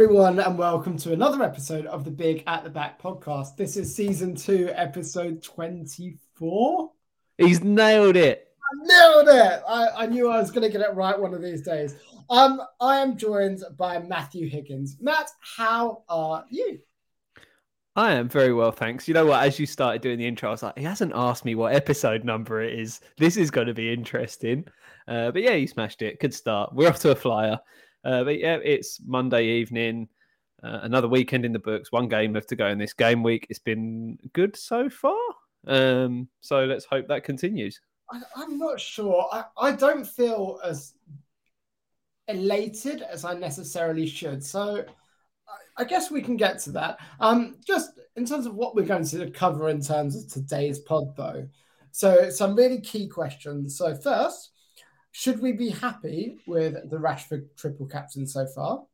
everyone, and welcome to another episode of the Big at the Back podcast. This is season two, episode 24. He's nailed it. I nailed it. I, I knew I was going to get it right one of these days. Um, I am joined by Matthew Higgins. Matt, how are you? I am very well, thanks. You know what? As you started doing the intro, I was like, he hasn't asked me what episode number it is. This is going to be interesting. Uh, but yeah, you smashed it. Good start. We're off to a flyer. Uh, but yeah, it's Monday evening. Uh, another weekend in the books. One game left to go in this game week. It's been good so far. Um, so let's hope that continues. I, am not sure. I, I don't feel as elated as I necessarily should. So I, I guess we can get to that. Um, just in terms of what we're going to cover in terms of today's pod, though. So some really key questions. So first, should we be happy with the Rashford triple captain so far?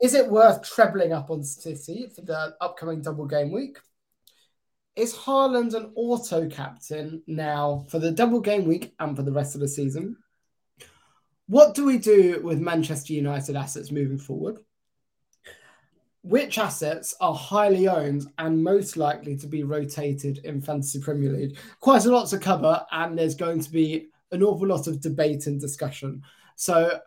Is it worth trebling up on City for the upcoming double game week? Is Haaland an auto captain now for the double game week and for the rest of the season? What do we do with Manchester United assets moving forward? Which assets are highly owned and most likely to be rotated in Fantasy Premier League? Quite a lot to cover, and there's going to be an awful lot of debate and discussion. So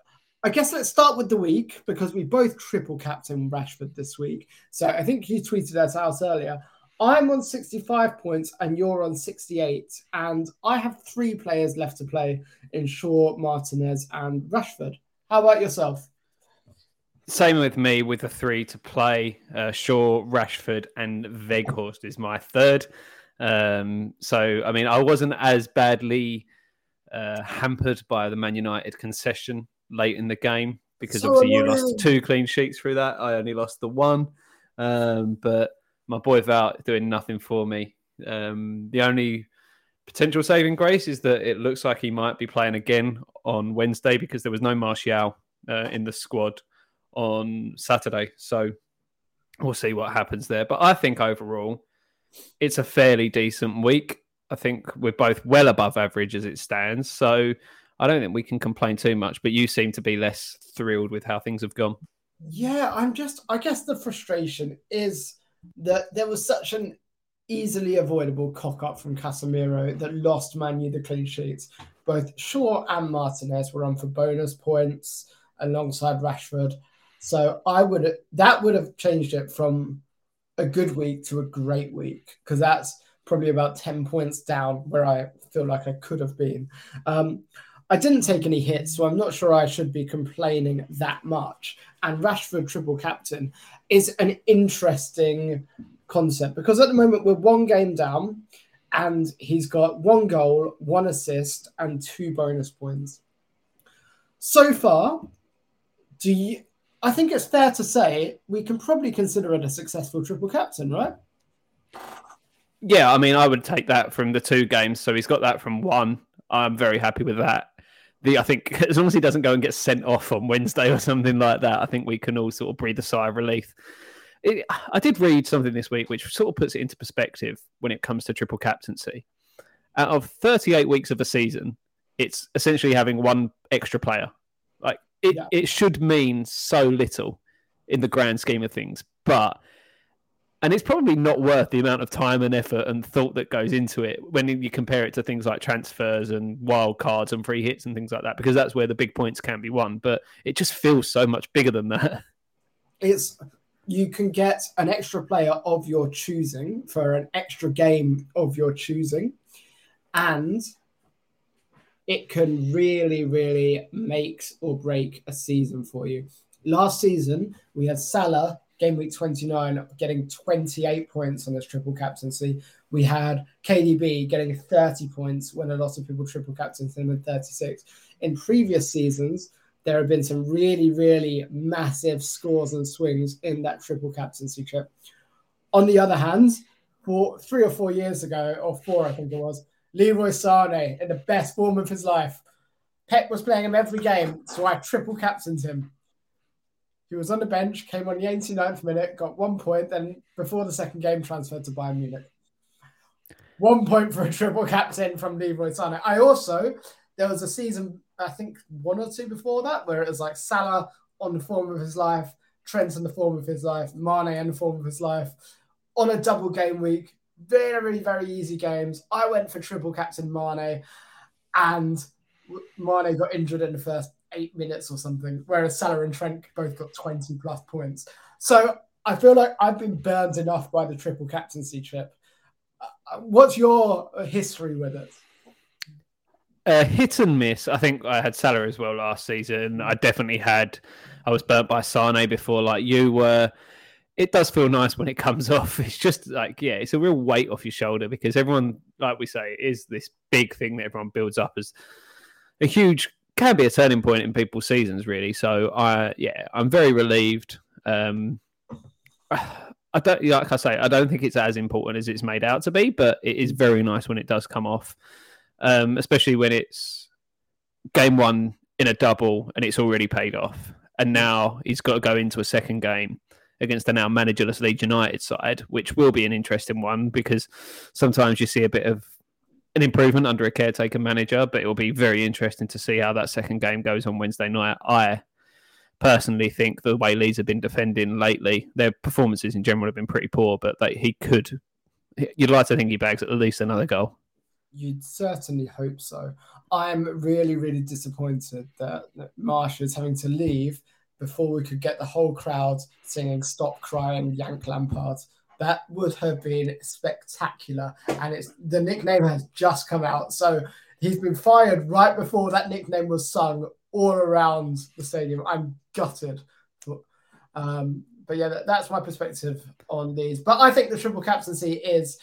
I guess let's start with the week because we both triple captain Rashford this week. So I think you tweeted us out earlier. I'm on 65 points and you're on 68. And I have three players left to play in Shaw, Martinez, and Rashford. How about yourself? Same with me with the three to play. Uh, Shaw, Rashford, and Weghorst is my third. Um, so, I mean, I wasn't as badly uh, hampered by the Man United concession late in the game because so obviously annoying. you lost two clean sheets through that. I only lost the one, um, but my boy Wout doing nothing for me. Um, the only potential saving grace is that it looks like he might be playing again on Wednesday because there was no Martial uh, in the squad on Saturday. So we'll see what happens there. But I think overall, it's a fairly decent week. I think we're both well above average as it stands. So I don't think we can complain too much. But you seem to be less thrilled with how things have gone. Yeah, I'm just, I guess the frustration is that there was such an easily avoidable cock up from Casemiro that lost Manu the clean sheets. Both Shaw and Martinez were on for bonus points alongside Rashford. So I would that would have changed it from a good week to a great week because that's probably about 10 points down where I feel like I could have been. Um, I didn't take any hits, so I'm not sure I should be complaining that much. And Rashford triple captain is an interesting concept because at the moment we're one game down and he's got one goal, one assist, and two bonus points. So far, do you I think it's fair to say we can probably consider it a successful triple captain, right? Yeah, I mean, I would take that from the two games. So he's got that from one. I'm very happy with that. The I think as long as he doesn't go and get sent off on Wednesday or something like that, I think we can all sort of breathe a sigh of relief. It, I did read something this week which sort of puts it into perspective when it comes to triple captaincy. Out of 38 weeks of a season, it's essentially having one extra player. Like it, yeah. it should mean so little in the grand scheme of things, but and it's probably not worth the amount of time and effort and thought that goes into it when you compare it to things like transfers and wild cards and free hits and things like that because that's where the big points can be won. But it just feels so much bigger than that. It's you can get an extra player of your choosing for an extra game of your choosing. And it can really really make or break a season for you. Last season we had salah game week 29 getting 28 points on his triple captaincy. We had KDB getting 30 points when a lot of people triple captained him with 36. In previous seasons, there have been some really, really massive scores and swings in that triple captaincy trip. On the other hand, for three or four years ago, or four, I think it was, Leroy Sane in the best form of his life. Pep was playing him every game, so I triple captained him. He was on the bench, came on the 89th minute, got one point, then before the second game, transferred to Bayern Munich. One point for a triple captain from Leroy Sané. I also, there was a season, I think one or two before that, where it was like Salah on the form of his life, Trent in the form of his life, Mane in the form of his life, on a double game week. Very, very easy games. I went for triple captain Mane, and Mane got injured in the first eight minutes or something, whereas Salah and Trent both got 20 plus points. So I feel like I've been burned enough by the triple captaincy trip. Uh, what's your history with it? Uh, hit and miss. I think I had Salah as well last season. I definitely had. I was burnt by Sane before, like you were. It does feel nice when it comes off. It's just like, yeah, it's a real weight off your shoulder because everyone, like we say, is this big thing that everyone builds up as a huge, can be a turning point in people's seasons, really. So I, yeah, I'm very relieved. Um, I don't like I say, I don't think it's as important as it's made out to be, but it is very nice when it does come off, um, especially when it's game one in a double and it's already paid off, and now he's got to go into a second game against the now managerless Leeds United side, which will be an interesting one because sometimes you see a bit of an improvement under a caretaker manager, but it will be very interesting to see how that second game goes on Wednesday night. I personally think the way Leeds have been defending lately, their performances in general have been pretty poor, but that he could, you'd like to think he bags at least another goal. You'd certainly hope so. I'm really, really disappointed that Marsh is having to leave before we could get the whole crowd singing "Stop Crying, Yank Lampard." That would have been spectacular, and it's the nickname has just come out, so he's been fired right before that nickname was sung all around the stadium. I'm gutted. But, um, but yeah, that, that's my perspective on these. But I think the triple captaincy is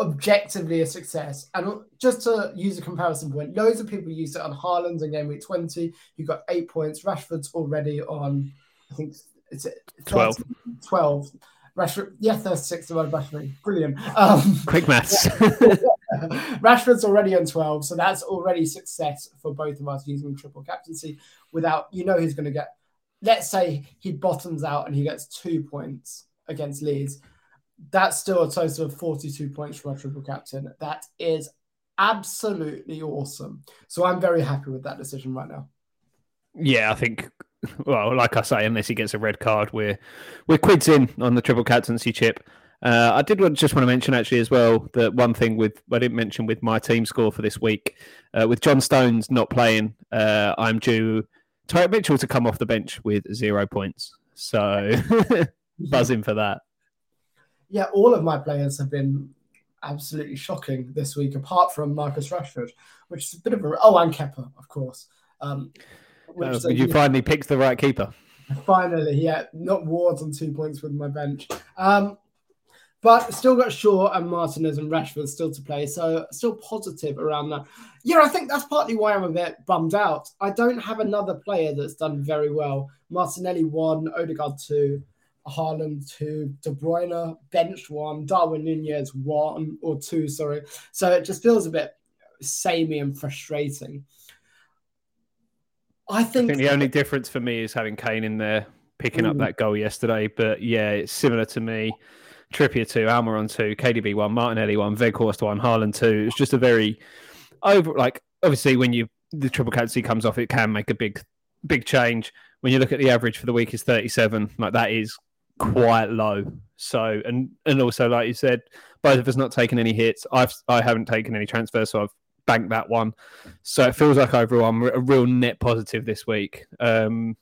objectively a success. And just to use a comparison point, loads of people used it on Haaland in game week 20. You got eight points. Rashford's already on, I think it's 12. 12. Rashford, yeah, 36 divided by three. Brilliant. Um, Quick maths. Rashford's already on 12, so that's already success for both of us using triple captaincy without, you know, he's going to get, let's say he bottoms out and he gets two points against Leeds. That's still a total of 42 points for our triple captain. That is absolutely awesome. So I'm very happy with that decision right now. Yeah, I think well, like I say, unless he gets a red card, we're we're quids in on the triple captaincy chip. Uh, I did want, just want to mention actually as well that one thing with I didn't mention with my team score for this week, uh, with John Stones not playing, uh, I'm due Tyrick Mitchell to come off the bench with zero points. So buzzing for that. Yeah, all of my players have been absolutely shocking this week, apart from Marcus Rashford, which is a bit of a oh, and Kepa, of course. Um, uh, you finally picked the right keeper. Finally, yeah, not Wards on two points with my bench. Um, but still got Shaw and Martinez and Rashford still to play, so still positive around that. Yeah, I think that's partly why I'm a bit bummed out. I don't have another player that's done very well. Martinelli one, Odegaard two, Haaland two, De Bruyne benched one, Darwin Nunez one or two, sorry. So it just feels a bit samey and frustrating. I think, I think the only difference for me is having Kane in there picking up hmm. that goal yesterday. But yeah, it's similar to me. Trippier two, Almiron two, KDB one, Martinelli one, Weghorst one, Haaland two. It's just a very over like obviously when you the triple captaincy comes off, it can make a big big change. When you look at the average for the week is 37, like that is quite low. So and and also like you said, both of us not taking any hits. I've I haven't taken any transfers, so I've banked that one. So it feels like overall I'm a real net positive this week. Um,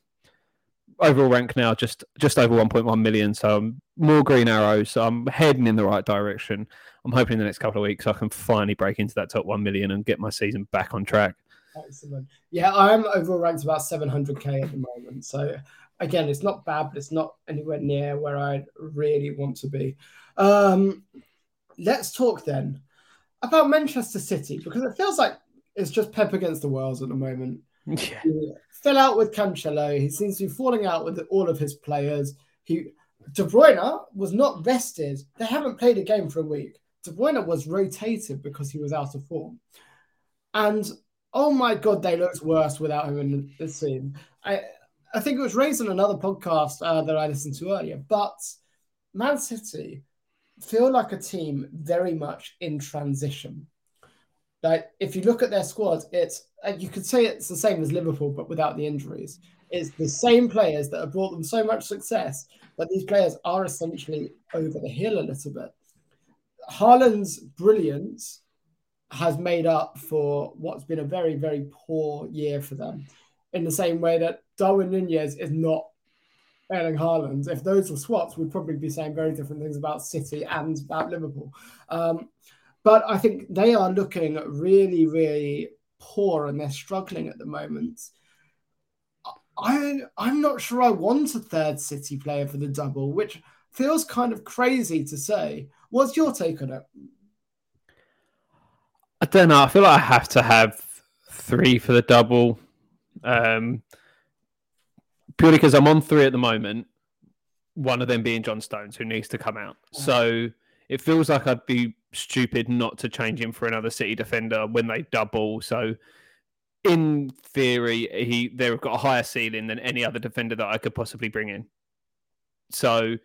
overall rank now just just over 1.1 million. So I'm more green arrows. So I'm heading in the right direction. I'm hoping in the next couple of weeks I can finally break into that top one million and get my season back on track. Excellent. Yeah, I'm overall ranked about 700k at the moment. So again, it's not bad, but it's not anywhere near where I really want to be. Um, let's talk then about Manchester City because it feels like it's just Pep against the world at the moment. Yeah. Out with Cancelo. He seems to be falling out with all of his players. He De Bruyne was not rested. They haven't played a game for a week. De Bruyne was rotated because he was out of form. And oh my god, they looked worse without him in the scene. I I think it was raised on another podcast uh, that I listened to earlier, but Man City feel like a team very much in transition. Like if you look at their squad, it's you could say it's the same as Liverpool, but without the injuries. It's the same players that have brought them so much success, but these players are essentially over the hill a little bit. Haaland's brilliance has made up for what's been a very, very poor year for them. In the same way that Darwin Nunez is not Erling Haaland. If those were swaps, we'd probably be saying very different things about City and about Liverpool. Um, but I think they are looking really, really poor and they're struggling at the moment. I, I'm not sure I want a third City player for the double, which feels kind of crazy to say. What's your take on it? I don't know. I feel like I have to have three for the double. Um, purely because I'm on three at the moment. One of them being John Stones, who needs to come out. So it feels like I'd be stupid not to change him for another City defender when they double. So in theory, he they've got a higher ceiling than any other defender that I could possibly bring in. So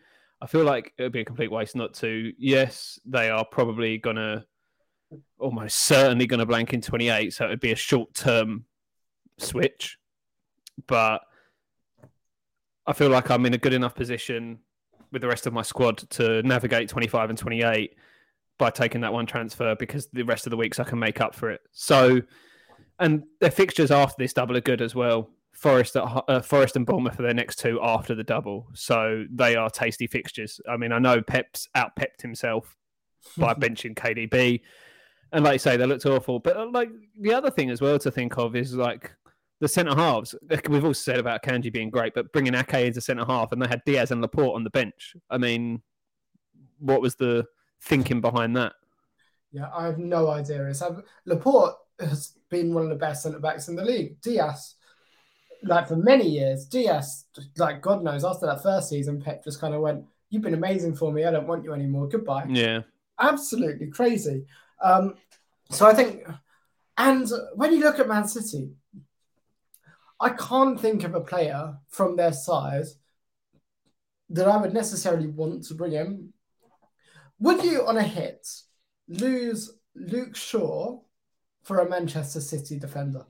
I feel like it would be a complete waste not to. Yes, they are probably gonna almost certainly gonna blank in 28, so it would be a short term switch. But I feel like I'm in a good enough position with the rest of my squad to navigate 25 and 28 by taking that one transfer because the rest of the weeks I can make up for it. So, and their fixtures after this double are good as well. Forest at, uh, Forest and Bournemouth are their next two after the double, so they are tasty fixtures. I mean, I know Pep's out pepped himself by benching KDB, and like you say, they looked awful. But uh, like the other thing as well to think of is like the centre halves. We've all said about Kanji being great, but bringing Ake into centre half and they had Diaz and Laporte on the bench. I mean, what was the thinking behind that? Yeah, I have no idea. It's, Laporte has been one of the best centre backs in the league. Diaz, like for many years, Diaz, like God knows, after that first season, Pep just kind of went, "You've been amazing for me. I don't want you anymore. Goodbye." Yeah, absolutely crazy. Um, so I think, and when you look at Man City, I can't think of a player from their size that I would necessarily want to bring in. Would you, on a hit, lose Luke Shaw for a Manchester City defender?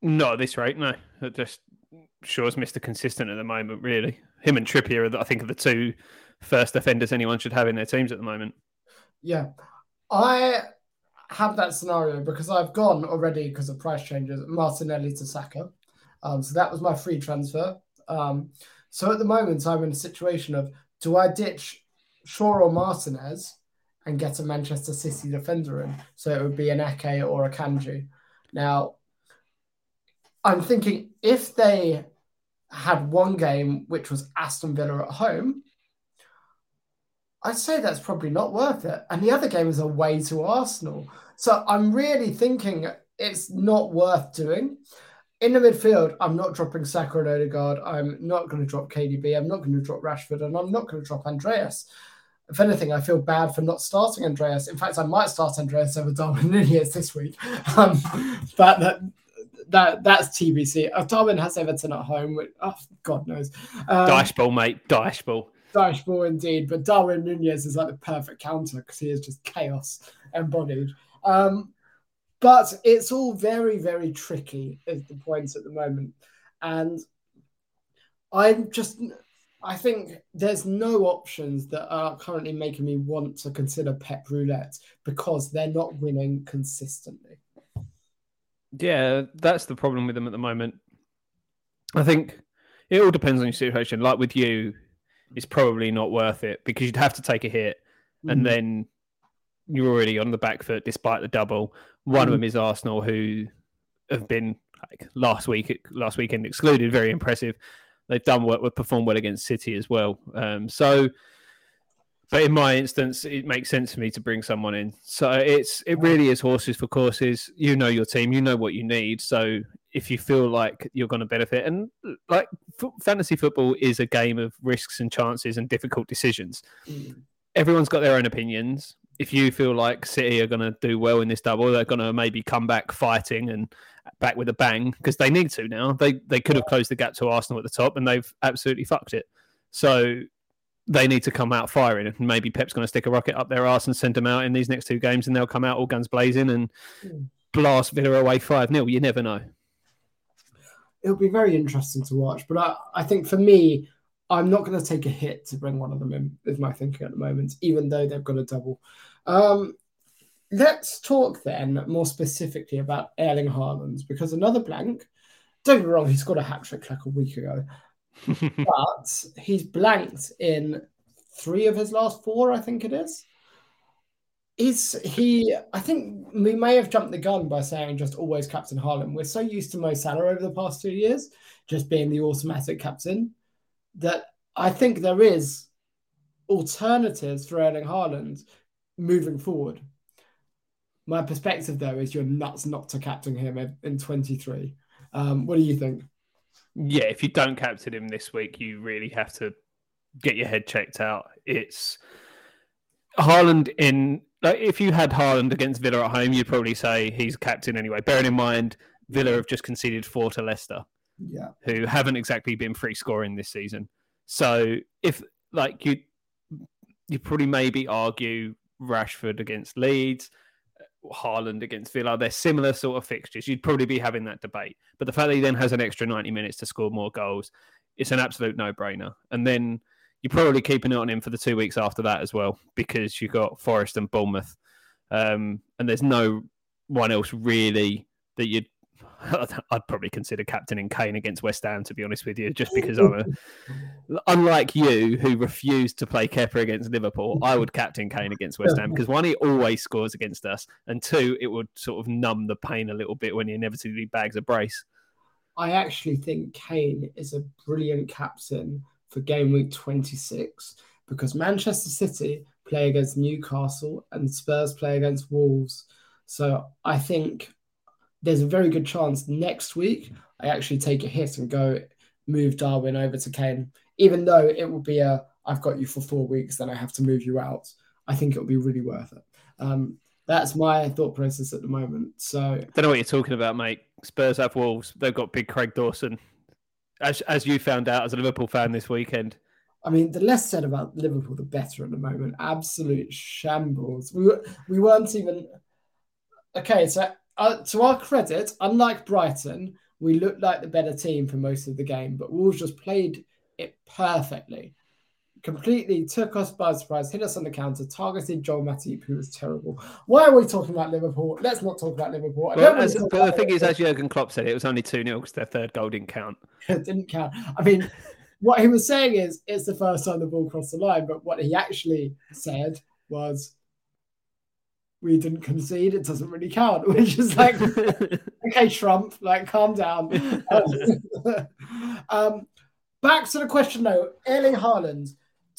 Not at this rate, no. It just Shaw's Mr. Consistent at the moment, really. Him and Trippier, are, I think, are the two first defenders anyone should have in their teams at the moment. Yeah. I have that scenario because I've gone already because of price changes Martinelli to Saka. Um, so that was my free transfer. Um, so at the moment, I'm in a situation of do I ditch Shaw or Martinez and get a Manchester City defender in? So it would be an Ake or a Kanji. Now, I'm thinking if they had one game which was Aston Villa at home, I'd say that's probably not worth it. And the other game is away to Arsenal. So I'm really thinking it's not worth doing. In the midfield, I'm not dropping Saka and Odegaard. I'm not going to drop KDB. I'm not going to drop Rashford. And I'm not going to drop Andreas. If anything, I feel bad for not starting Andreas. In fact, I might start Andreas over Darwin Nunez this week. Um, but that, that that's TBC. Uh, Darwin has Everton at home. Which, oh, God knows. Um, Dice ball, mate. Dice ball. Dice ball indeed. But Darwin Nunez is like the perfect counter because he is just chaos embodied. Um, but it's all very, very tricky, is the points at the moment. And I'm just, I think there's no options that are currently making me want to consider Pep Roulette because they're not winning consistently. Yeah, that's the problem with them at the moment. I think it all depends on your situation. Like with you, it's probably not worth it because you'd have to take a hit mm. and then you're already on the back foot despite the double. One mm. of them is Arsenal, who have been like last week, last weekend excluded, very impressive. They've done what would perform well against City as well. Um, so, but in my instance, it makes sense for me to bring someone in. So it's it really is horses for courses. You know your team, you know what you need. So if you feel like you're going to benefit, and like f- fantasy football is a game of risks and chances and difficult decisions. Mm. Everyone's got their own opinions if you feel like City are going to do well in this double, they're going to maybe come back fighting and back with a bang because they need to now. They they could have closed the gap to Arsenal at the top and they've absolutely fucked it. So they need to come out firing. And maybe Pep's going to stick a rocket up their arse and send them out in these next two games, and they'll come out all guns blazing and blast Villa away five 0 You never know. it'll be very interesting to watch. But I, I think for me, I'm not going to take a hit to bring one of them in, is my thinking at the moment, even though they've got a double. Um, let's talk then more specifically about Erling Haaland, because another blank, don't get me wrong, he scored a hat trick like a week ago, but he's blanked in three of his last four, I think it is. Is he? I think we may have jumped the gun by saying just always captain Haaland. We're so used to Mo Salah over the past two years, just being the automatic captain, that I think there is alternatives for Erling Haaland moving forward. My perspective, though, is you're nuts not to captain him in 23. Um, what do you think? Yeah, if you don't captain him this week, you really have to get your head checked out. It's Haaland in like if you had Haaland against Villa at home, you'd probably say he's captain anyway. Bearing in mind Villa have just conceded four to Leicester, yeah, who haven't exactly been free scoring this season. So if like you, you probably maybe argue Rashford against Leeds, Haaland against Villa. They're similar sort of fixtures. You'd probably be having that debate. But the fact that he then has an extra ninety minutes to score more goals, it's an absolute no-brainer. And then you're probably keeping it on him for the two weeks after that as well because you've got Forest and Bournemouth, um, and there's no one else really that you'd. I'd probably consider captaining Kane against West Ham, to be honest with you, just because I'm a. Unlike you, who refused to play Kepa against Liverpool, I would captain Kane against West Ham because one, he always scores against us, and two, it would sort of numb the pain a little bit when he inevitably bags a brace. I actually think Kane is a brilliant captain for game week 26 because Manchester City play against Newcastle and Spurs play against Wolves. So I think there's a very good chance next week I actually take a hit and go move Darwin over to Kane, even though it will be a I've got you for four weeks, then I have to move you out. I think it'll be really worth it. Um, that's my thought process at the moment. So I don't know what you're talking about, mate. Spurs have Wolves. They've got big Craig Dawson as as you found out as a Liverpool fan this weekend. I mean, the less said about Liverpool, the better at the moment. Absolute shambles. We were, we weren't even okay. So, uh, to our credit, unlike Brighton, we looked like the better team for most of the game, but Wolves just played it perfectly completely took us by surprise, hit us on the counter, targeted Joel Matip, who was terrible. Why are we talking about Liverpool? Let's not talk about Liverpool. Well, as, but the thing is, as Jurgen Klopp said, it was only 2 0 because their third goal didn't count. it didn't count. I mean, what he was saying is it's the first time the ball crossed the line, but what he actually said was we didn't concede, it doesn't really count, which is like, okay, Trump, like, calm down. um, back to the question though, Erling Haaland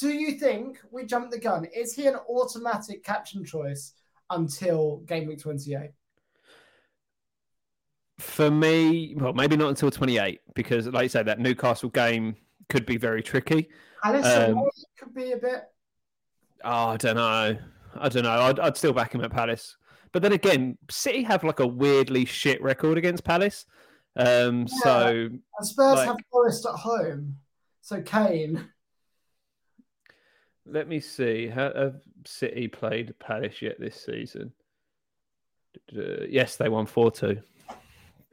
do you think we jumped the gun? Is he an automatic captain choice until game week 28? For me, well, maybe not until 28, because like you said, that Newcastle game could be very tricky. Alisson um, could be a bit. Oh, I don't know. I don't know. I'd, I'd still back him at Palace. But then again, City have like a weirdly shit record against Palace. Um, yeah. So and Spurs like, have Forest at home. So Kane. Let me see. Have City played Palace yet this season? Yes, they won 4 2.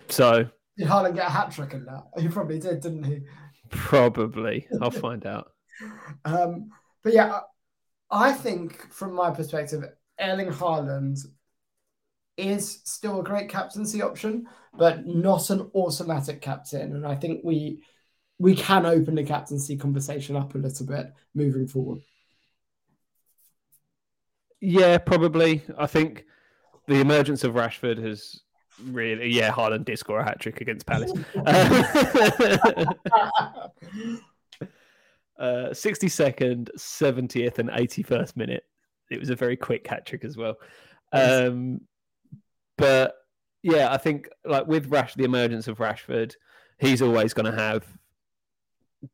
So. Did Haaland get a hat trick in that? He probably did, didn't he? Probably. I'll find out. Um, but yeah, I think from my perspective, Erling Haaland is still a great captaincy option, but not an automatic captain. And I think we we can open the captaincy conversation up a little bit moving forward. Yeah, probably. I think the emergence of Rashford has really, yeah, Haaland did score a hat trick against Palace. uh, 62nd, 70th, and 81st minute. It was a very quick hat trick as well. Um, but yeah, I think like with Rash, the emergence of Rashford, he's always going to have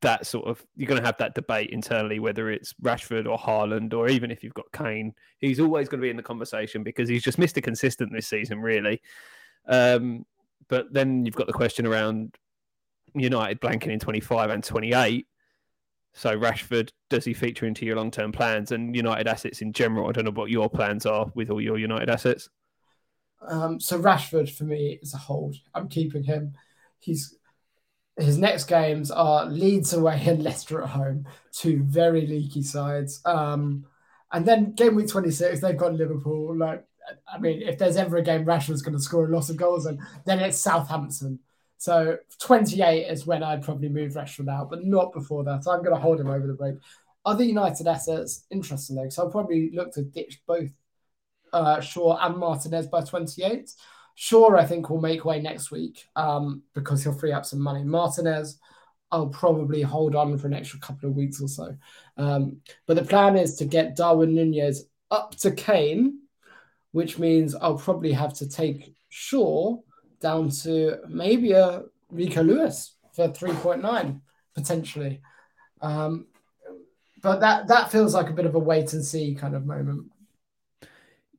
that sort of you're going to have that debate internally whether it's Rashford or Haaland or even if you've got Kane he's always going to be in the conversation because he's just Mr consistent this season really um, but then you've got the question around United blanking in 25 and 28 so Rashford does he feature into your long-term plans and United assets in general I don't know what your plans are with all your United assets um, so Rashford for me is a hold I'm keeping him he's his next games are Leeds away and Leicester at home, two very leaky sides. Um, and then game week 26, they've got Liverpool. Like, I mean, if there's ever a game Rashford's going to score a lot of goals, and then it's Southampton. So 28 is when I'd probably move Rashford out, but not before that. So I'm going to hold him over the break. Other United assets, interesting though. So I'll probably look to ditch both uh, Shaw and Martinez by 28. Shaw, I think, will make way next week um, because he'll free up some money. Martinez, I'll probably hold on for an extra couple of weeks or so. Um, but the plan is to get Darwin Nunez up to Kane, which means I'll probably have to take Shaw down to maybe a Rico Lewis for 3.9 potentially. Um, but that that feels like a bit of a wait and see kind of moment.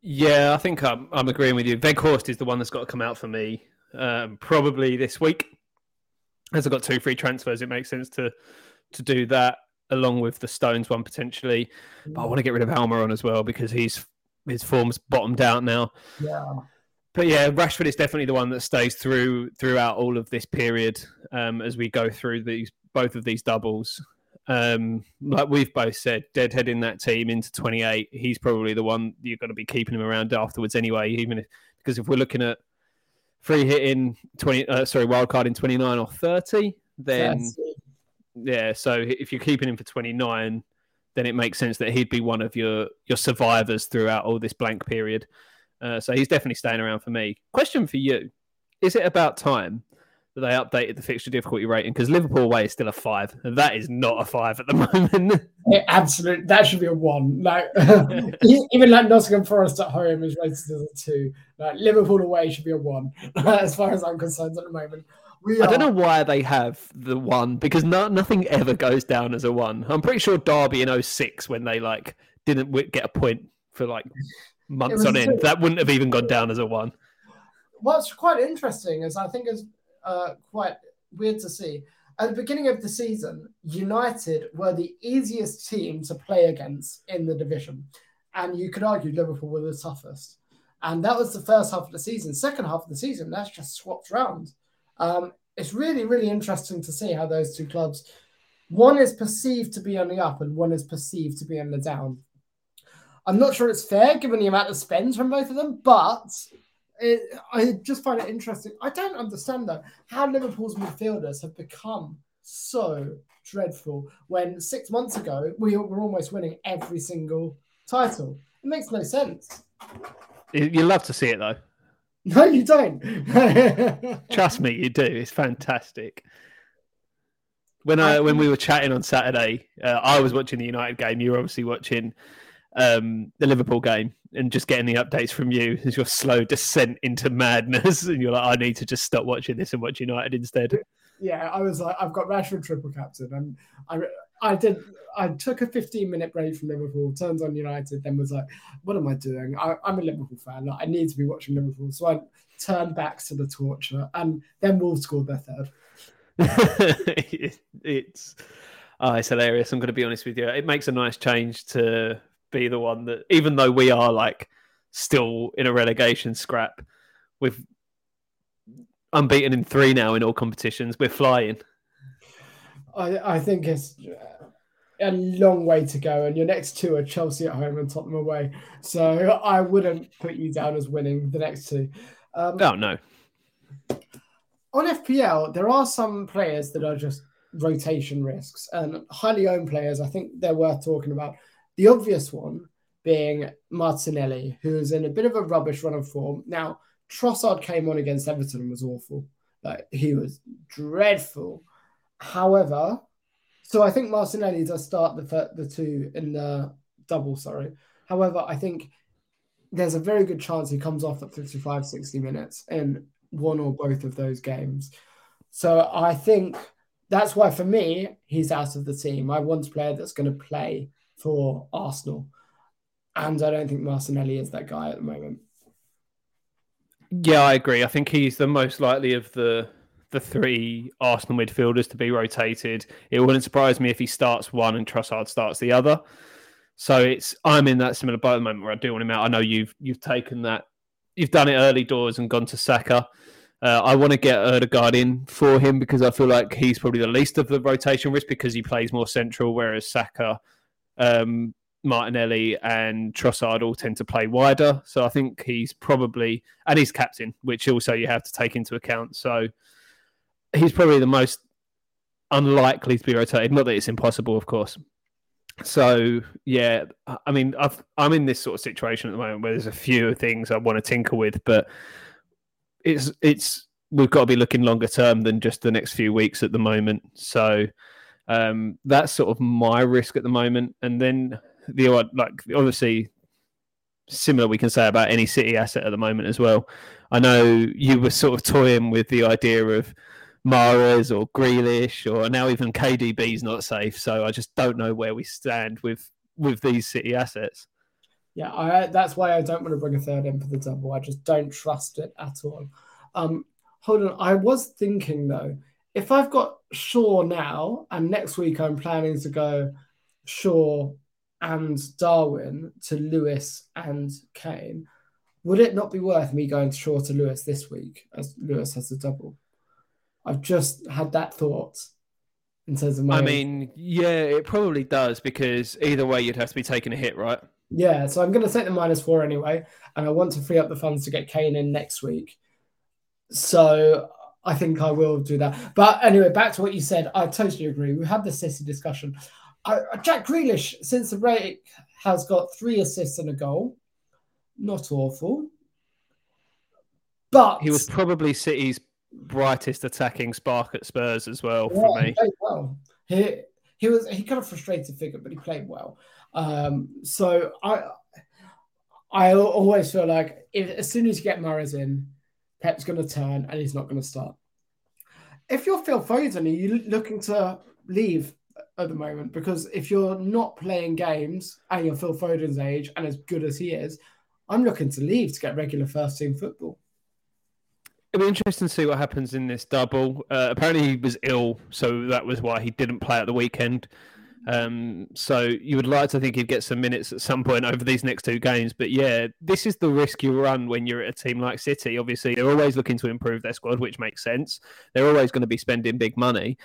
Yeah, I think I'm, I'm agreeing with you. Weghorst is the one that's got to come out for me um, probably this week. As I've got two free transfers, it makes sense to to do that along with the Stones one potentially. But I want to get rid of Almiron as well because he's his form's bottomed out now. Yeah. But yeah, Rashford is definitely the one that stays through throughout all of this period um, as we go through these both of these doubles um, like we've both said, deadheading that team into 28, he's probably the one you're going to be keeping him around afterwards anyway. Even if, because if we're looking at free hitting 20, uh, sorry, wild card in 29 or 30, then yes. yeah. So if you're keeping him for 29, then it makes sense that he'd be one of your your survivors throughout all this blank period. Uh, so he's definitely staying around for me. Question for you: Is it about time that they updated the fixture difficulty rating because Liverpool away is still a five. And that is not a five at the moment. Yeah, absolutely, that should be a one. Like even like Nottingham Forest at home is rated as a two. Like Liverpool away should be a one, as far as I'm concerned at the moment. We I don't know why they have the one because no, nothing ever goes down as a one. I'm pretty sure Derby in 06 when they like didn't get a point for like months on end, that wouldn't have even gone down as a one. What's quite interesting is I think as uh, quite weird to see. At the beginning of the season, United were the easiest team to play against in the division. And you could argue Liverpool were the toughest. And that was the first half of the season. Second half of the season, that's just swapped around. Um, it's really, really interesting to see how those two clubs, one is perceived to be on the up and one is perceived to be on the down. I'm not sure it's fair given the amount of spend from both of them, but it, I just find it interesting. I don't understand though how Liverpool's midfielders have become so dreadful when six months ago we were almost winning every single title. It makes no sense. You love to see it though. No, you don't. Trust me, you do. It's fantastic. When I when we were chatting on Saturday, uh, I was watching the United game. You were obviously watching um, the Liverpool game and just getting the updates from you as your slow descent into madness, and you're like, I need to just stop watching this and watch United instead. Yeah, I was like, I've got Rashford triple captain, and I, I did, I took a 15 minute break from Liverpool, turned on United, then was like, what am I doing? I, am a Liverpool fan, like, I need to be watching Liverpool, so I turned back to the torture, and then Wolves scored their third. it's. Oh, it's hilarious. I'm going to be honest with you. It makes a nice change to be the one that, even though we are like still in a relegation scrap, with unbeaten in three now in all competitions, we're flying. I, I think it's a long way to go, and your next two are Chelsea at home and Tottenham away. So I wouldn't put you down as winning the next two. Um, oh no. On FPL, there are some players that are just rotation risks and highly owned players. I think they're worth talking about. The obvious one being Martinelli, who is in a bit of a rubbish run of form. Now, Trossard came on against Everton and was awful. Like, he was dreadful. However, so I think Martinelli does start the the two in the double, sorry. However, I think there's a very good chance he comes off at 55, 60 minutes in one or both of those games. So I think that's why for me, he's out of the team. I want a player that's going to play for Arsenal. And I don't think Martinelli is that guy at the moment. Yeah, I agree. I think he's the most likely of the the three Arsenal midfielders to be rotated. It wouldn't surprise me if he starts one and Trossard starts the other. So it's I'm in that similar boat at the moment where I do want him out. I know you've you've taken that, you've done it early doors and gone to Saka. Uh, I want to get Odegaard in for him because I feel like he's probably the least of the rotation risk because he plays more central, whereas Saka, um, Martinelli, and Trossard all tend to play wider. So I think he's probably, and he's captain, which also you have to take into account. So he's probably the most unlikely to be rotated. Not that it's impossible, of course. So yeah, I mean, i am in this sort of situation at the moment where there's a few things I want to tinker with, but it's it's we've got to be looking longer term than just the next few weeks at the moment. So um, that's sort of my risk at the moment. And then the like obviously similar we can say about any city asset at the moment as well. I know you were sort of toying with the idea of Mahrez or Grealish or now even KDB is not safe. So I just don't know where we stand with with these city assets. Yeah, I, that's why I don't want to bring a third in for the double. I just don't trust it at all. Um, hold on, I was thinking though, if I've got Shaw now, and next week I'm planning to go Shaw and Darwin to Lewis and Kane, would it not be worth me going to Shaw to Lewis this week as Lewis has a double? I've just had that thought in terms of my. I mean, yeah, it probably does because either way you'd have to be taking a hit, right? Yeah, so I'm going to take the minus four anyway, and I want to free up the funds to get Kane in next week. So I think I will do that. But anyway, back to what you said. I totally agree. We had the City discussion. I, Jack Grealish, since the break, has got three assists and a goal. Not awful. But he was probably City's brightest attacking spark at Spurs as well yeah, for me. He well. He he was he kind of frustrated figure, but he played well. Um, so I I always feel like if, as soon as you get Mahrez in, Pep's going to turn and he's not going to start. If you're Phil Foden, are you looking to leave at the moment? Because if you're not playing games and you're Phil Foden's age and as good as he is, I'm looking to leave to get regular first team football. It'll be interesting to see what happens in this double. Uh, apparently, he was ill, so that was why he didn't play at the weekend. Um, so you would like to think he'd get some minutes at some point over these next two games. But yeah, this is the risk you run when you're at a team like City. Obviously, they're always looking to improve their squad, which makes sense. They're always going to be spending big money.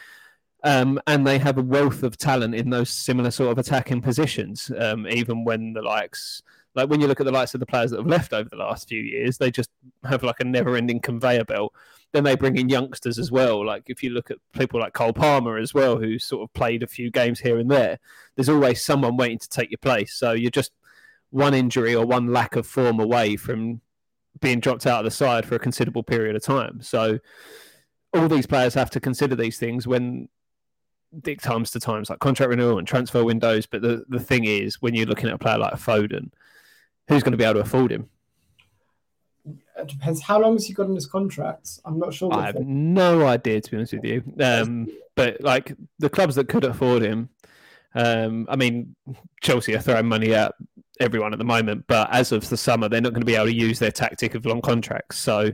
Um, and they have a wealth of talent in those similar sort of attacking positions, um, even when the likes like when you look at the likes of the players that have left over the last few years, they just have like a never-ending conveyor belt. Then they bring in youngsters as well. Like if you look at people like Cole Palmer as well, who sort of played a few games here and there. There's always someone waiting to take your place. So you're just one injury or one lack of form away from being dropped out of the side for a considerable period of time. So all these players have to consider these things when it comes to times like contract renewal and transfer windows. But the, the thing is, when you're looking at a player like Foden, who's going to be able to afford him? It depends. How long has he got in his contract? I'm not sure. I have no idea, to be honest with you. Um, but like the clubs that could afford him, um, I mean, Chelsea are throwing money at everyone at the moment, but as of the summer, they're not going to be able to use their tactic of long contracts. So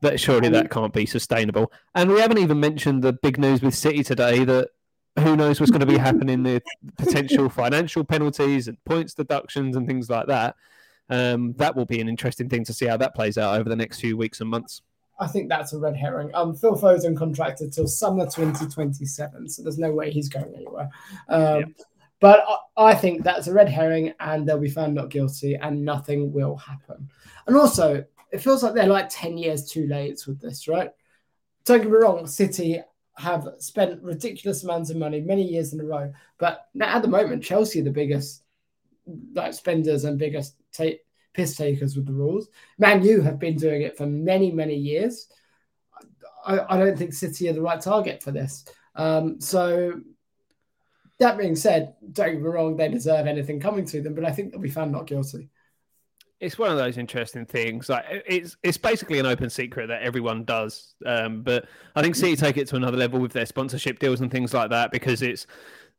that surely that can't be sustainable. And we haven't even mentioned the big news with City today that who knows what's going to be happening the potential financial penalties and points deductions and things like that um, that will be an interesting thing to see how that plays out over the next few weeks and months I think that's a red herring. Um, Phil Foden contracted till summer 2027, so there's no way he's going anywhere. Um, yeah. But I, I think that's a red herring, and they'll be found not guilty, and nothing will happen. And also, it feels like they're like 10 years too late with this, right? Don't get me wrong, City have spent ridiculous amounts of money many years in a row. But at the moment, Chelsea are the biggest like spenders and biggest ta- piss takers with the rules. Man U have been doing it for many, many years. I, I don't think City are the right target for this. Um, so that being said, don't get me wrong, they deserve anything coming to them, but I think they'll be found not guilty it's one of those interesting things. Like it's it's basically an open secret that everyone does. Um, but I think City take it to another level with their sponsorship deals and things like that because it's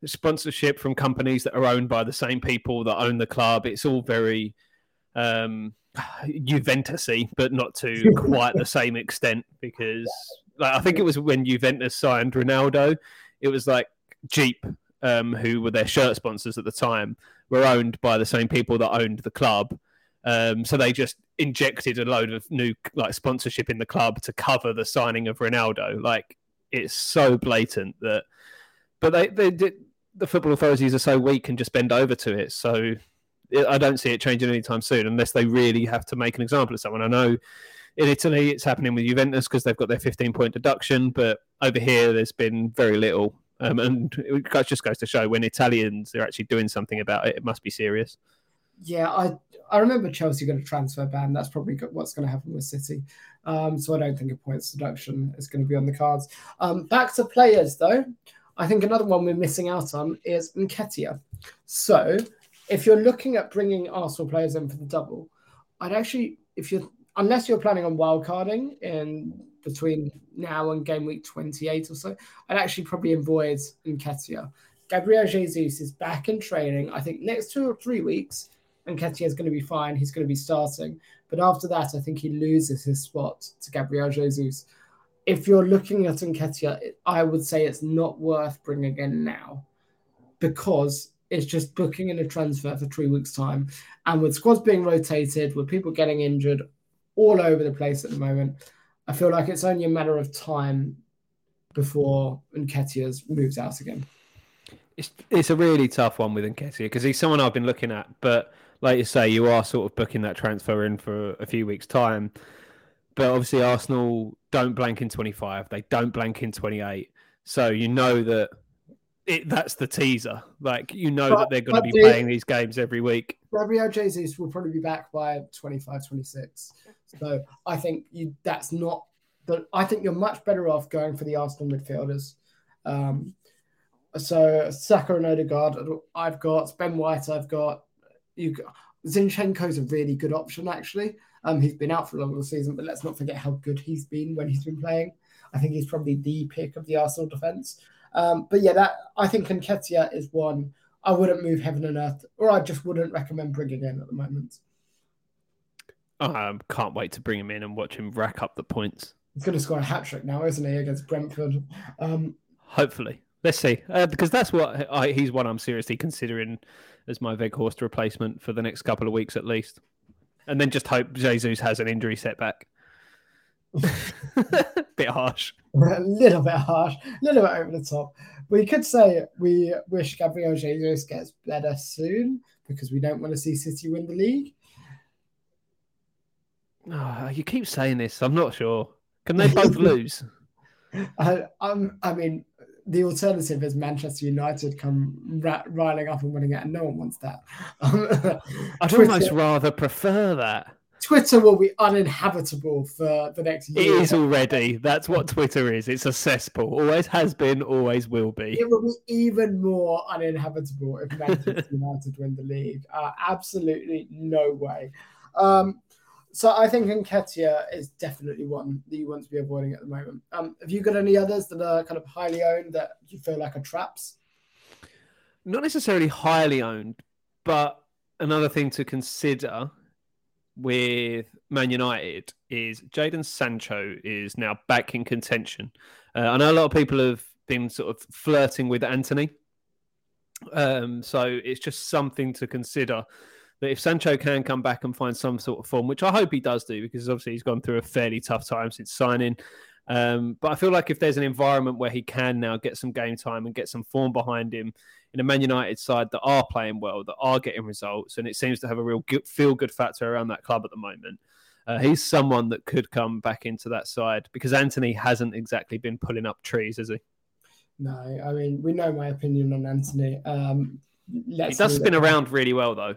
sponsorship from companies that are owned by the same people that own the club. It's all very um, Juventusy, but not to quite the same extent because like I think it was when Juventus signed Ronaldo, it was like Jeep, um, who were their shirt sponsors at the time, were owned by the same people that owned the club Um, so they just injected a load of new like sponsorship in the club to cover the signing of Ronaldo. Like it's so blatant that, but they they did. The football authorities are so weak and just bend over to it. So I don't see it changing anytime soon unless they really have to make an example of someone. I know in Italy it's happening with Juventus because they've got their 15 point deduction, but over here there's been very little. Um, and it just goes to show when Italians are actually doing something about it, it must be serious. Yeah, I I remember Chelsea got a transfer ban. That's probably what's going to happen with City. Um, so I don't think a points deduction is going to be on the cards. Um, back to players though. I think another one we're missing out on is Nketiah. So if you're looking at bringing Arsenal players in for the double, I'd actually, if you're unless you're planning on wildcarding in between now and game week 28 or so, I'd actually probably avoid Nketiah. Gabriel Jesus is back in training. I think next two or three weeks, Nketiah is going to be fine. He's going to be starting. But after that, I think he loses his spot to Gabriel Jesus. If you're looking at Nketiah, I would say it's not worth bringing in now because it's just booking in a transfer for three weeks' time. And with squads being rotated, with people getting injured all over the place at the moment, I feel like it's only a matter of time before Nketiah's moves out again. It's, it's a really tough one with Nketiah because he's someone I've been looking at, but like you say, you are sort of booking that transfer in for a few weeks' time. But obviously, Arsenal don't blank in 25. They don't blank in 28. So you know that it, that's the teaser. Like you know but, that they're going to be the, playing these games every week. Gabriel Jesus will probably be back by 25, 26. So I think you that's not the. I think you're much better off going for the Arsenal midfielders. Um, so Saka and Odegaard, I've got Ben White. I've got you. Zinchenko's a really good option actually. Um, he's been out for a long season, but let's not forget how good he's been when he's been playing. I think he's probably the pick of the Arsenal defense. Um, but yeah, that I think Nketiah is one I wouldn't move heaven and earth, or I just wouldn't recommend bringing in at the moment. I um, can't wait to bring him in and watch him rack up the points. He's going to score a hat trick now, isn't he, against Brentford? Um, Hopefully. Let's see. Uh, because that's what I, he's one I'm seriously considering as my Weghorst replacement for the next couple of weeks at least. And then just hope Jesus has an injury setback. bit harsh. A little bit harsh, a little bit over the top. We could say we wish Gabriel Jesus gets better soon because we don't want to see City win the league. Oh, you keep saying this. I'm not sure. Can they both lose? I, um, I mean, the alternative is Manchester United come ra- riling up and winning it, and no one wants that. I'd Twitter, almost rather prefer that. Twitter will be uninhabitable for the next year. It is already. That's what Twitter is. It's a cesspool. Always has been, always will be. It will be even more uninhabitable if Manchester United win the league. Uh, absolutely no way. Um, so I think Nketiah is definitely one that you want to be avoiding at the moment. Um, have you got any others that are kind of highly owned that you feel like are traps? Not necessarily highly owned, but another thing to consider with Man United is Jadon Sancho is now back in contention. Uh, I know a lot of people have been sort of flirting with Antony. Um, so it's just something to consider that if Sancho can come back and find some sort of form, which I hope he does do, because obviously he's gone through a fairly tough time since signing. Um, but I feel like if there's an environment where he can now get some game time and get some form behind him in a Man United side that are playing well, that are getting results, and it seems to have a real feel good factor around that club at the moment. Uh, he's someone that could come back into that side because Antony hasn't exactly been pulling up trees, has he? No, I mean we know my opinion on Antony. Um, he does spin around really well, though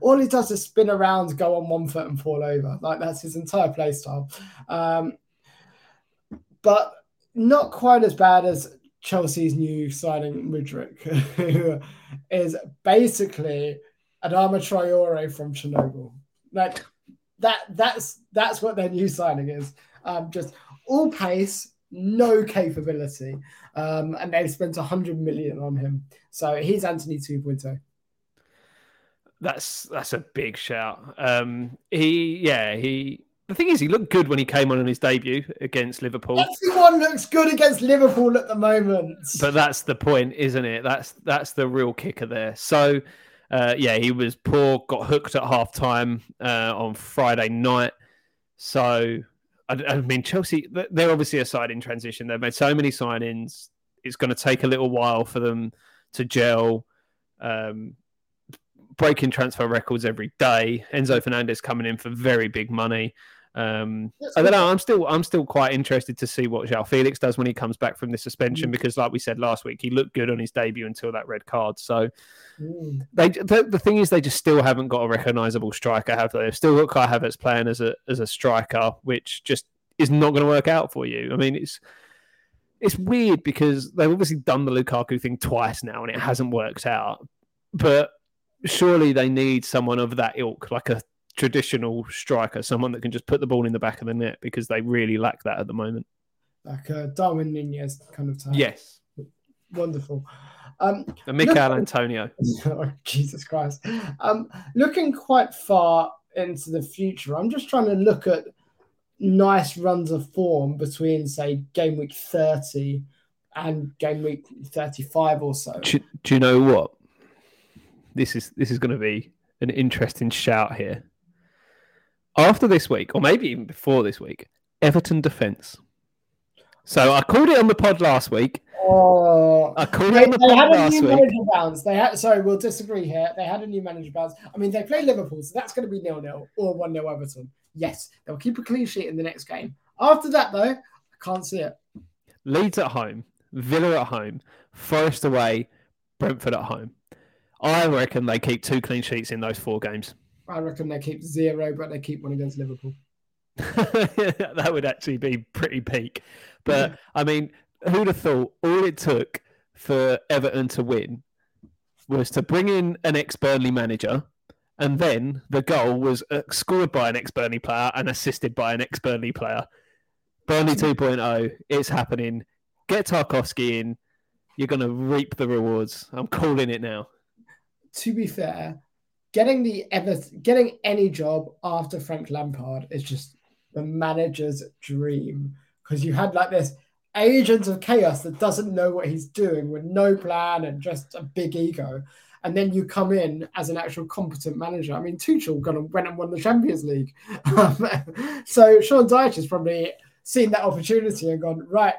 all he does is spin around, go on one foot, and fall over. Like that's his entire play style. Um, but not quite as bad as Chelsea's new signing Mudryk, who is basically Adama Traore from Chernobyl. Like that that's that's what their new signing is. Um, just all pace, no capability. Um, and they've spent 100 million on him. So he's Antony 2.0. That's that's a big shout. Um, he yeah he. The thing is, he looked good when he came on in his debut against Liverpool. Everyone looks good against Liverpool at the moment. But that's the point, isn't it? That's that's the real kicker there. So Uh, yeah, he was poor, got hooked at half time uh, on Friday night. So, I, I, mean, Chelsea, they're obviously a side in transition. They've made so many signings. It's going to take a little while for them to gel. Um, breaking transfer records every day. Enzo Fernandez coming in for very big money. Um, I don't know. I'm still I'm still quite interested to see what João Felix does when he comes back from the suspension mm. because, like we said last week, he looked good on his debut until that red card. So mm. they the, the, thing is they just still haven't got a recognisable striker, have they? They've still got Kai Havertz playing as a as a striker, which just is not going to work out for you. I mean, it's it's weird because they've obviously done the Lukaku thing twice now and it hasn't worked out. But surely they need someone of that ilk, like a traditional striker, someone that can just put the ball in the back of the net because they really lack that at the moment. Like a Darwin Nunez kind of type. Yes. Wonderful. Um, and Michail look, Antonio. Oh, Jesus Christ. Um, looking quite far into the future, I'm just trying to look at nice runs of form between, say, game week 30 and game week 35 or so. Do, do you know what? This is this is going to be an interesting shout here after this week, or maybe even before this week, Everton defence. So I called it on the pod last week. Oh, I called they, it on the pod last week. Manager bounce. They had sorry, we'll disagree here. They had a new manager bounce. I mean, they play Liverpool, so that's going to be nil nil or one 0 Everton. Yes, they'll keep a clean sheet in the next game. After that, though, I can't see it. Leeds at home, Villa at home, Forest away, Brentford at home. I reckon they keep two clean sheets in those four games. I reckon they keep zero, but they keep one against Liverpool. that would actually be pretty peak. But I mean, who'd have thought all it took for Everton to win was to bring in an ex Burnley manager, and then the goal was uh, scored by an ex Burnley player and assisted by an ex Burnley player. Burnley 2.0, it's happening. Get Tarkowski in. You're going to reap the rewards. I'm calling it now. To be fair, getting the ever getting any job after Frank Lampard is just the manager's dream because you had like this agent of chaos that doesn't know what he's doing with no plan and just a big ego. And then you come in as an actual competent manager. I mean, Tuchel gonna went and won the Champions League. So Sean Dyche has probably seen that opportunity and gone, right,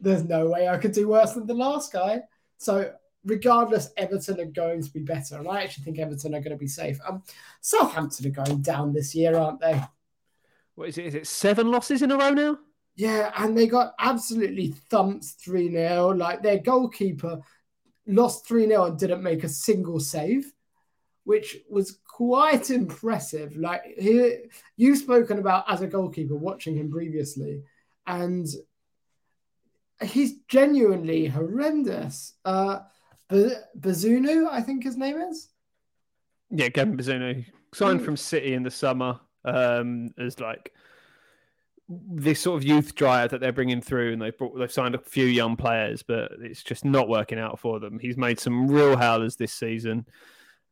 there's no way I could do worse than the last guy. So regardless, Everton are going to be better. And I actually think Everton are going to be safe. Um, Southampton are going down this year, aren't they? What is it? Is it seven losses in a row now? Yeah, and they got absolutely thumped 3 0. Like their goalkeeper lost 3 0 and didn't make a single save, which was quite impressive. Like he, you've spoken about as a goalkeeper watching him previously, and he's genuinely horrendous. Uh, Bazunu, I think his name is. Yeah, Gavin Bazunu signed mm. from City in the summer um, as like this sort of youth drive that they're bringing through, and they've brought, they've signed a few young players, but it's just not working out for them. He's made some real howlers this season.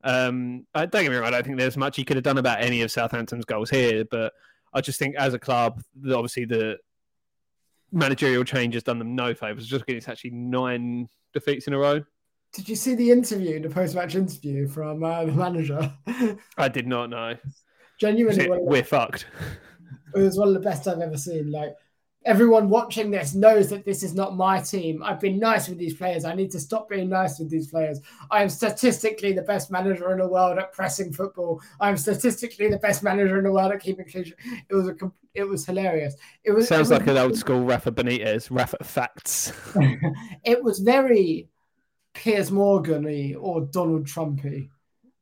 Um, I don't get me wrong; I don't think there's much he could have done about any of Southampton's goals here, but I just think as a club, obviously the managerial change has done them no favors. Just getting it's actually nine defeats in a row. Did you see the interview, the post-match interview from uh, the manager? I did not know. Genuinely, it, we're fucked. It was one of the best I've ever seen. Like everyone watching this knows that this is not my team. I've been nice with these players. I need to stop being nice with these players. I am statistically the best manager in the world at pressing football. I am statistically the best manager in the world at keeping clean. It was a it was hilarious. It was sounds it was, like an old school Rafa Benitez. Rafa facts. it was very Piers Morgan or Donald Trumpy.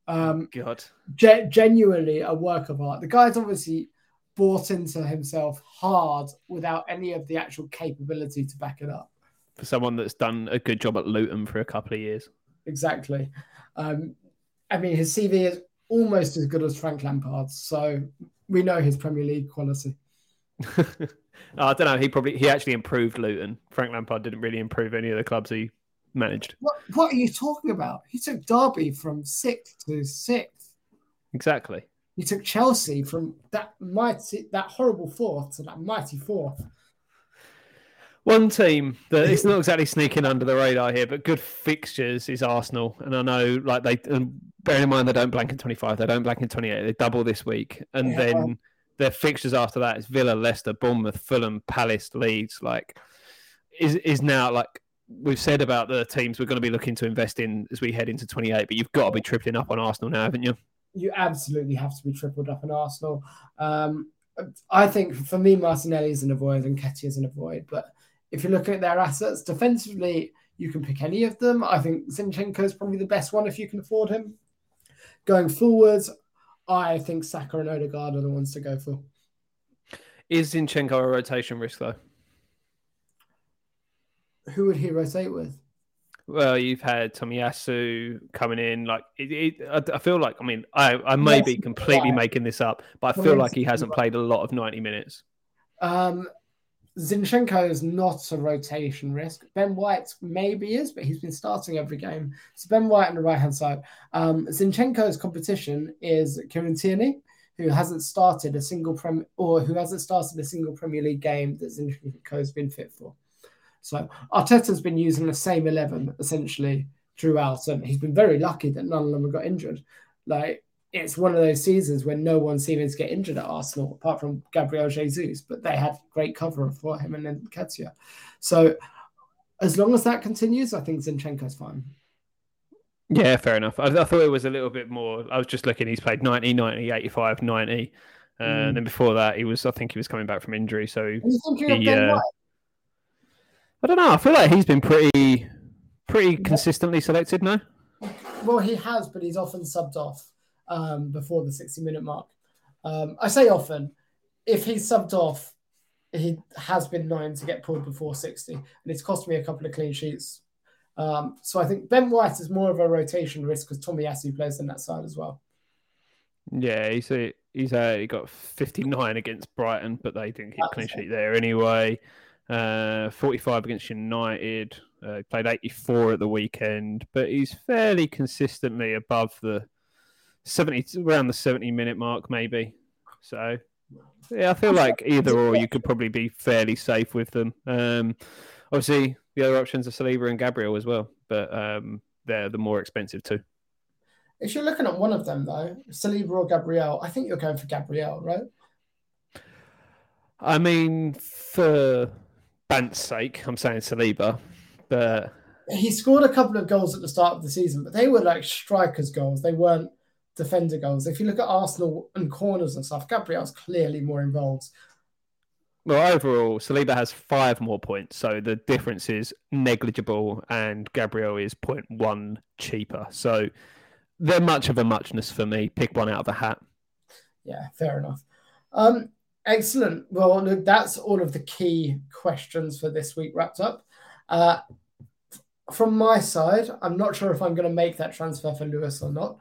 Um, God, ge- genuinely a work of art. The guy's obviously bought into himself hard without any of the actual capability to back it up. For someone that's done a good job at Luton for a couple of years. Exactly. Um, I mean, his CV is almost as good as Frank Lampard's, so we know his Premier League quality. I don't know. He probably he actually improved Luton. Frank Lampard didn't really improve any of the clubs he managed. What, what are you talking about? He took Derby from sixth to sixth. Exactly. He took Chelsea from that mighty, that horrible fourth to that mighty fourth. One team that is not exactly sneaking under the radar here, but good fixtures is Arsenal, and I know like they bearing in mind they don't blank in 25, they don't blank in 28, they double this week. And Yeah. then their fixtures after that is Villa, Leicester, Bournemouth, Fulham, Palace, Leeds. Like, is is now like we've said about the teams we're going to be looking to invest in as we head into 28, but you've got to be tripling up on Arsenal now, haven't you? you absolutely have to be tripled up in Arsenal. Um, I think for me, Martinelli is an avoid and Nketiah is an avoid. But if you look at their assets defensively, you can pick any of them. I think Zinchenko is probably the best one if you can afford him. Going forwards, I think Saka and Odegaard are the ones to go for. Is Zinchenko a rotation risk though? Who would he rotate with? Well, you've had Tomiyasu coming in. Like, it, it, I, I feel like, I mean, I, I may Yes, be completely right. making this up, but I feel like he hasn't right. played a lot of 90 minutes. Um, Zinchenko is not a rotation risk. Ben White maybe is, but he's been starting every game. So Ben White on the right hand side. Um, Zinchenko's competition is Kieran Tierney, who hasn't started a single prem or who hasn't started a single Premier League game that Zinchenko's been fit for. So Arteta's been using the same eleven essentially throughout, and he's been very lucky that none of them have got injured. Like it's one of those seasons when no one seems to get injured at Arsenal, apart from Gabriel Jesus, but they had great cover for him and then Nketiah. So as long as that continues, I think Zinchenko's fine. Yeah, fair enough. I, I thought it was a little bit more. I was just looking, he's played 90, 90, 85, 90. Uh, Mm. And then before that, he was, I think he was coming back from injury. So Are you thinking of He, uh? I don't know. I feel like he's been pretty, pretty consistently selected now. Well, he has, but he's often subbed off um, before the 60 minute mark. Um, I say often, if he's subbed off, he has been known to get pulled before 60, and it's cost me a couple of clean sheets. Um, so I think Ben White is more of a rotation risk because Tomiyasu plays on that side as well. Yeah, he's a, he's a, he got 59 against Brighton, but they didn't keep That's clean sheet there anyway. Uh, 45 against United. Uh, he played 84 at the weekend, but he's fairly consistently above the 70, around the 70 minute mark, maybe. So, yeah, I feel like either or you could probably be fairly safe with them. Um, obviously, the other options are Saliba and Gabriel as well, but um, they're the more expensive too. If you're looking at one of them, though, Saliba or Gabriel, I think you're going for Gabriel, right? I mean, for Bant's sake, I'm saying Saliba, but He scored a couple of goals at the start of the season, but they were like strikers' goals. They weren't defender goals. If you look at Arsenal and corners and stuff, Gabriel's clearly more involved. well, overall, Saliba has five more points, so the difference is negligible, and Gabriel is 0.1 cheaper. So they're much of a muchness for me. Pick one out of a hat. Yeah, fair enough. Um, excellent. Well, look, that's all of the key questions for this week wrapped up. Uh, from my side, I'm not sure if I'm going to make that transfer for Lewis or not.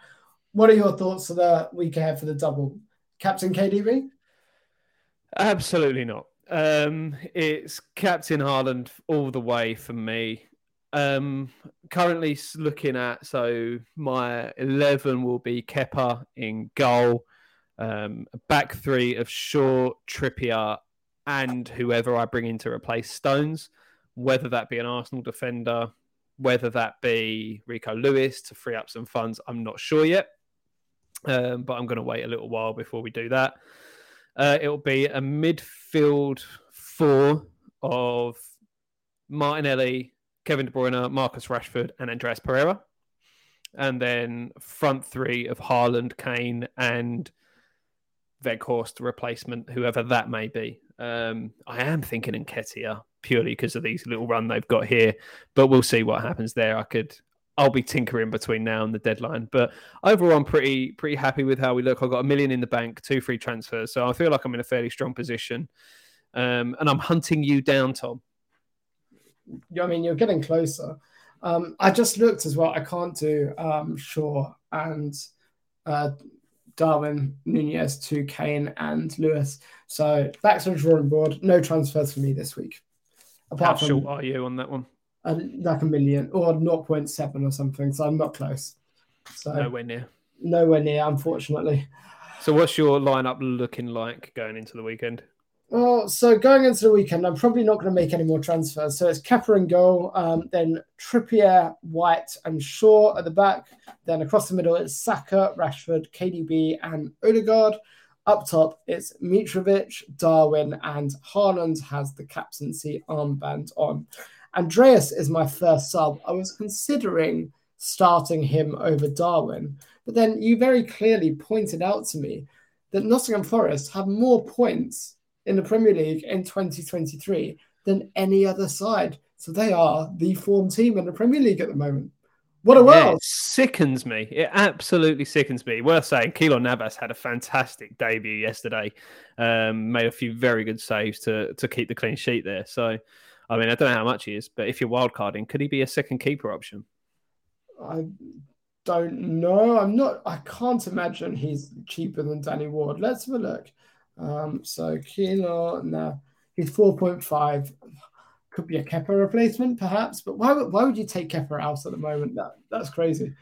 What are your thoughts for the week ahead for the double? Captain KDB? Absolutely not. Um, it's Captain Haaland all the way for me. Um, currently looking at so my eleven will be Kepa in goal, um, back three of Shaw, Trippier, and whoever I bring in to replace Stones, whether that be an Arsenal defender, whether that be Rico Lewis to free up some funds, I'm not sure yet. Um, but I'm going to wait a little while before we do that. Uh, it'll be a midfield four of Martinelli, Kevin De Bruyne, Marcus Rashford, and Andreas Pereira. And then front three of Haaland, Kane, and Weghorst replacement, whoever that may be. Um, I am thinking Nketiah purely because of these little run they've got here, but we'll see what happens there. I could, I'll be tinkering between now and the deadline, but overall, I'm pretty pretty happy with how we look. I've got a million in the bank, two free transfers, so I feel like I'm in a fairly strong position. Um, and I'm hunting you down, Tom. I mean, you're getting closer. Um, I just looked as well. I can't do um, Shaw and uh, Darwin Nunez to Kane and Lewis. So back to the drawing board. No transfers for me this week. How Apart from short are you on that one? uh, like a million or 0.7 or something. So I'm not close. So Nowhere near. nowhere near, unfortunately. So, what's your lineup looking like going into the weekend? Well, so going into the weekend, I'm probably not going to make any more transfers. So it's Kepa and goal, um, then Trippier, White, and Shaw at the back. Then across the middle, it's Saka, Rashford, KDB, and Odegaard. Up top, it's Mitrovic, Darwin, and Haaland has the captaincy armband on. Andreas is my first sub. I was considering starting him over Darwin, but then you very clearly pointed out to me that Nottingham Forest have more points in the Premier League in 2023 than any other side. So they are the form team in the Premier League at the moment. What a world! Yeah, it sickens me. It absolutely sickens me. Worth saying, Keylor Navas had a fantastic debut yesterday. Um, made a few very good saves to to keep the clean sheet there. So, I mean, I don't know how much he is, but if you're wildcarding, could he be a second keeper option? I don't know. I'm not. I can't imagine he's cheaper than Danny Ward. Let's have a look. Um, so Keylor, now he's 4.5. Could be a Kepa replacement, perhaps, but why would why would you take Kepa out at the moment? That that's crazy.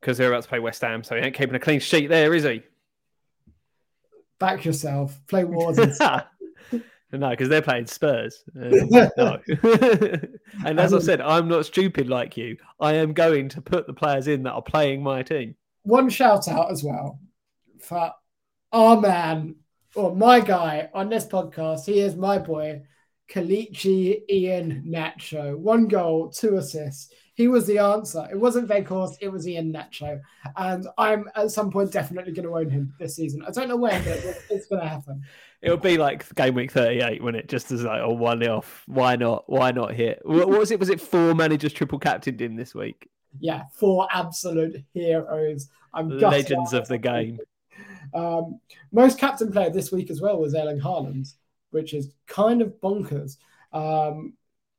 Because they're about to play West Ham, so he ain't keeping a clean sheet there, is he? Back yourself. Play Wars. no, because they're playing Spurs. Uh, no. and as I said, I'm not stupid like you. I am going to put the players in that are playing my team. One shout out as well for our man or my guy on this podcast. He is my boy, Kalichi Ian Nacho. One goal, two assists. He was the answer. It wasn't Weghorst, it was Iheanacho. And I'm at some point definitely going to own him this season. I don't know when, but it's going to happen. It'll be like game week 38 when it just is like, oh, one off. Why not? Why not hit? What, what was it? Was it four managers triple captained in this week? Yeah, four absolute heroes. I'm legends of the game. Um, most captain player this week as well was Erling Haaland, which is kind of bonkers. Um,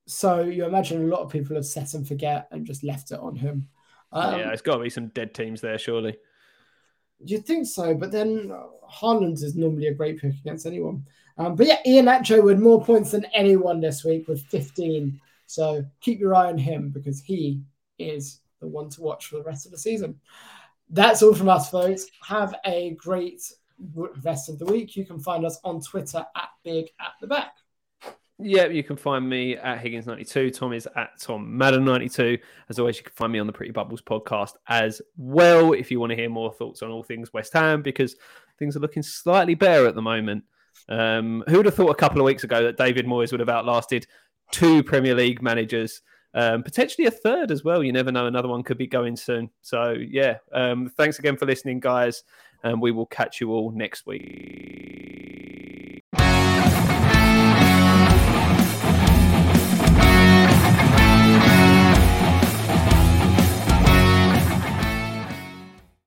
so you imagine a lot of people have set and forget and just left it on him. Um, yeah, it's got to be some dead teams there, surely. You'd think so, but then Haaland is normally a great pick against anyone. Um, but yeah, Iheanacho with more points than anyone this week with 15. So keep your eye on him because he is the one to watch for the rest of the season. That's all from us, folks. Have a great rest of the week. You can find us on Twitter at Big at the Back. Yeah, you can find me at Higgins92. Tom is at Tom Madden92. As always, you can find me on the Pretty Bubbles podcast as well if you want to hear more thoughts on all things West Ham because things are looking slightly better at the moment. Um, who would have thought a couple of weeks ago that David Moyes would have outlasted two Premier League managers, um, potentially a third as well? You never know, another one could be going soon. So, yeah, um, thanks again for listening, guys, and we will catch you all next week.